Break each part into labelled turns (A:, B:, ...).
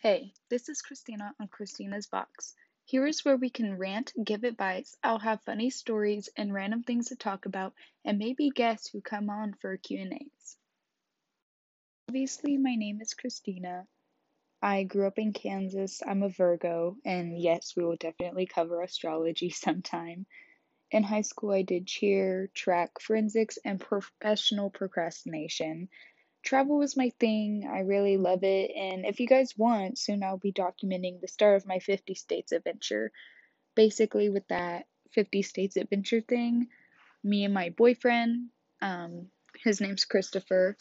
A: Hey, this is Christina on Christina's Box. Here is where we can rant, give advice. I'll have funny stories and random things to talk about, and maybe guests who come on for Q&As. Obviously, my name is Christina. I grew up in Kansas. I'm a Virgo, and yes, we will definitely cover astrology sometime. In high school, I did cheer, track, forensics, and professional procrastination. Travel was my thing. I really love it. And if you guys want, soon I'll be documenting the start of my 50 states adventure. Basically, with that 50 states adventure thing, me and my boyfriend, um, his name's Christopher,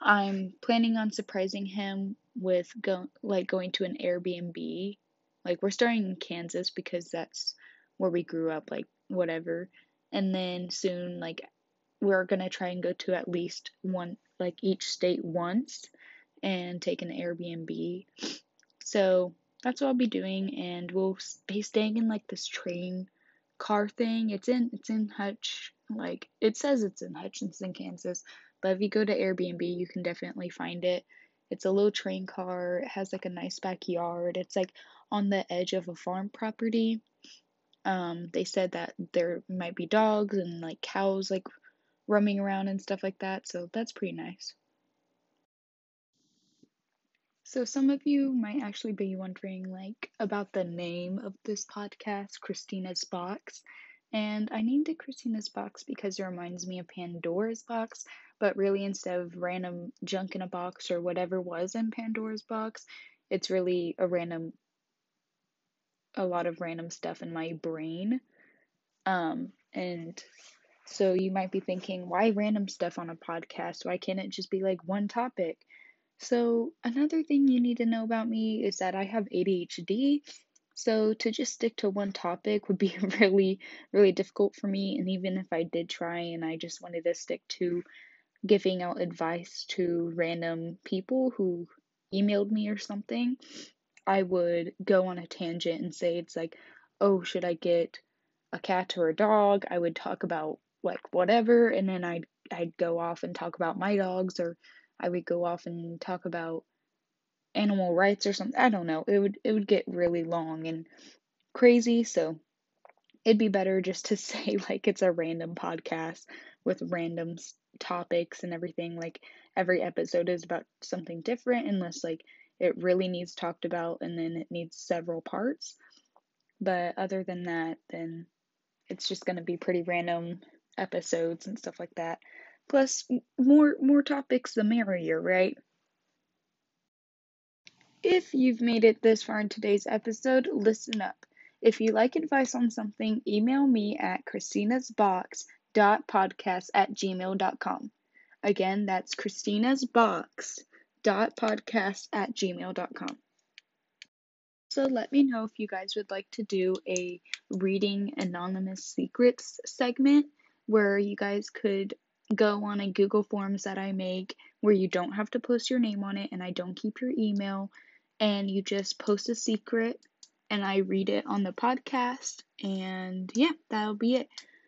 A: I'm planning on surprising him with go like going to an Airbnb. Like we're starting in Kansas because that's where we grew up, like whatever. And then soon like we're gonna try and go to at least one like each state once and take an Airbnb. So that's what I'll be doing and we'll be staying in like this train car thing. It's in it's in Hutch like it says it's in Hutchinson, Kansas, but if you go to Airbnb you can definitely find it. It's a little train car. It has like a nice backyard. It's like on the edge of a farm property. Um, they said that there might be dogs and like cows like roaming around and stuff like that, so that's pretty nice. So some of you might actually be wondering like about the name of this podcast, Christina's Box. And I named it Christina's Box because it reminds me of Pandora's Box, but really instead of random junk in a box or whatever was in Pandora's box, it's really a random a lot of random stuff in my brain. Um and so you might be thinking, why random stuff on a podcast? Why can't it just be like one topic? So, another thing you need to know about me is that I have ADHD. So, to just stick to one topic would be really, really difficult for me. And even if I did try and I just wanted to stick to giving out advice to random people who emailed me or something, I would go on a tangent and say it's like, oh, should I get a cat or a dog? I would talk about like whatever and then I'd I'd go off and talk about my dogs or I would go off and talk about animal rights or something. I don't know. It would it would get really long and crazy, so it'd be better just to say like it's a random podcast with random topics and everything. Like every episode is about something different unless like it really needs talked about and then it needs several parts. But other than that, then it's just going to be pretty random episodes and stuff like that. Plus, more more topics the merrier, right? If you've made it this far in today's episode, listen up. If you like advice on something, email me at christinasbox.podcast at gmail.com. Again, that's christinasbox.podcast at gmail.com. So let me know if you guys would like to do a reading anonymous secrets segment where you guys could go on a Google Forms that I make where you don't have to post your name on it and I don't keep your email and you just post a secret and I read it on the podcast and yeah, that'll be it.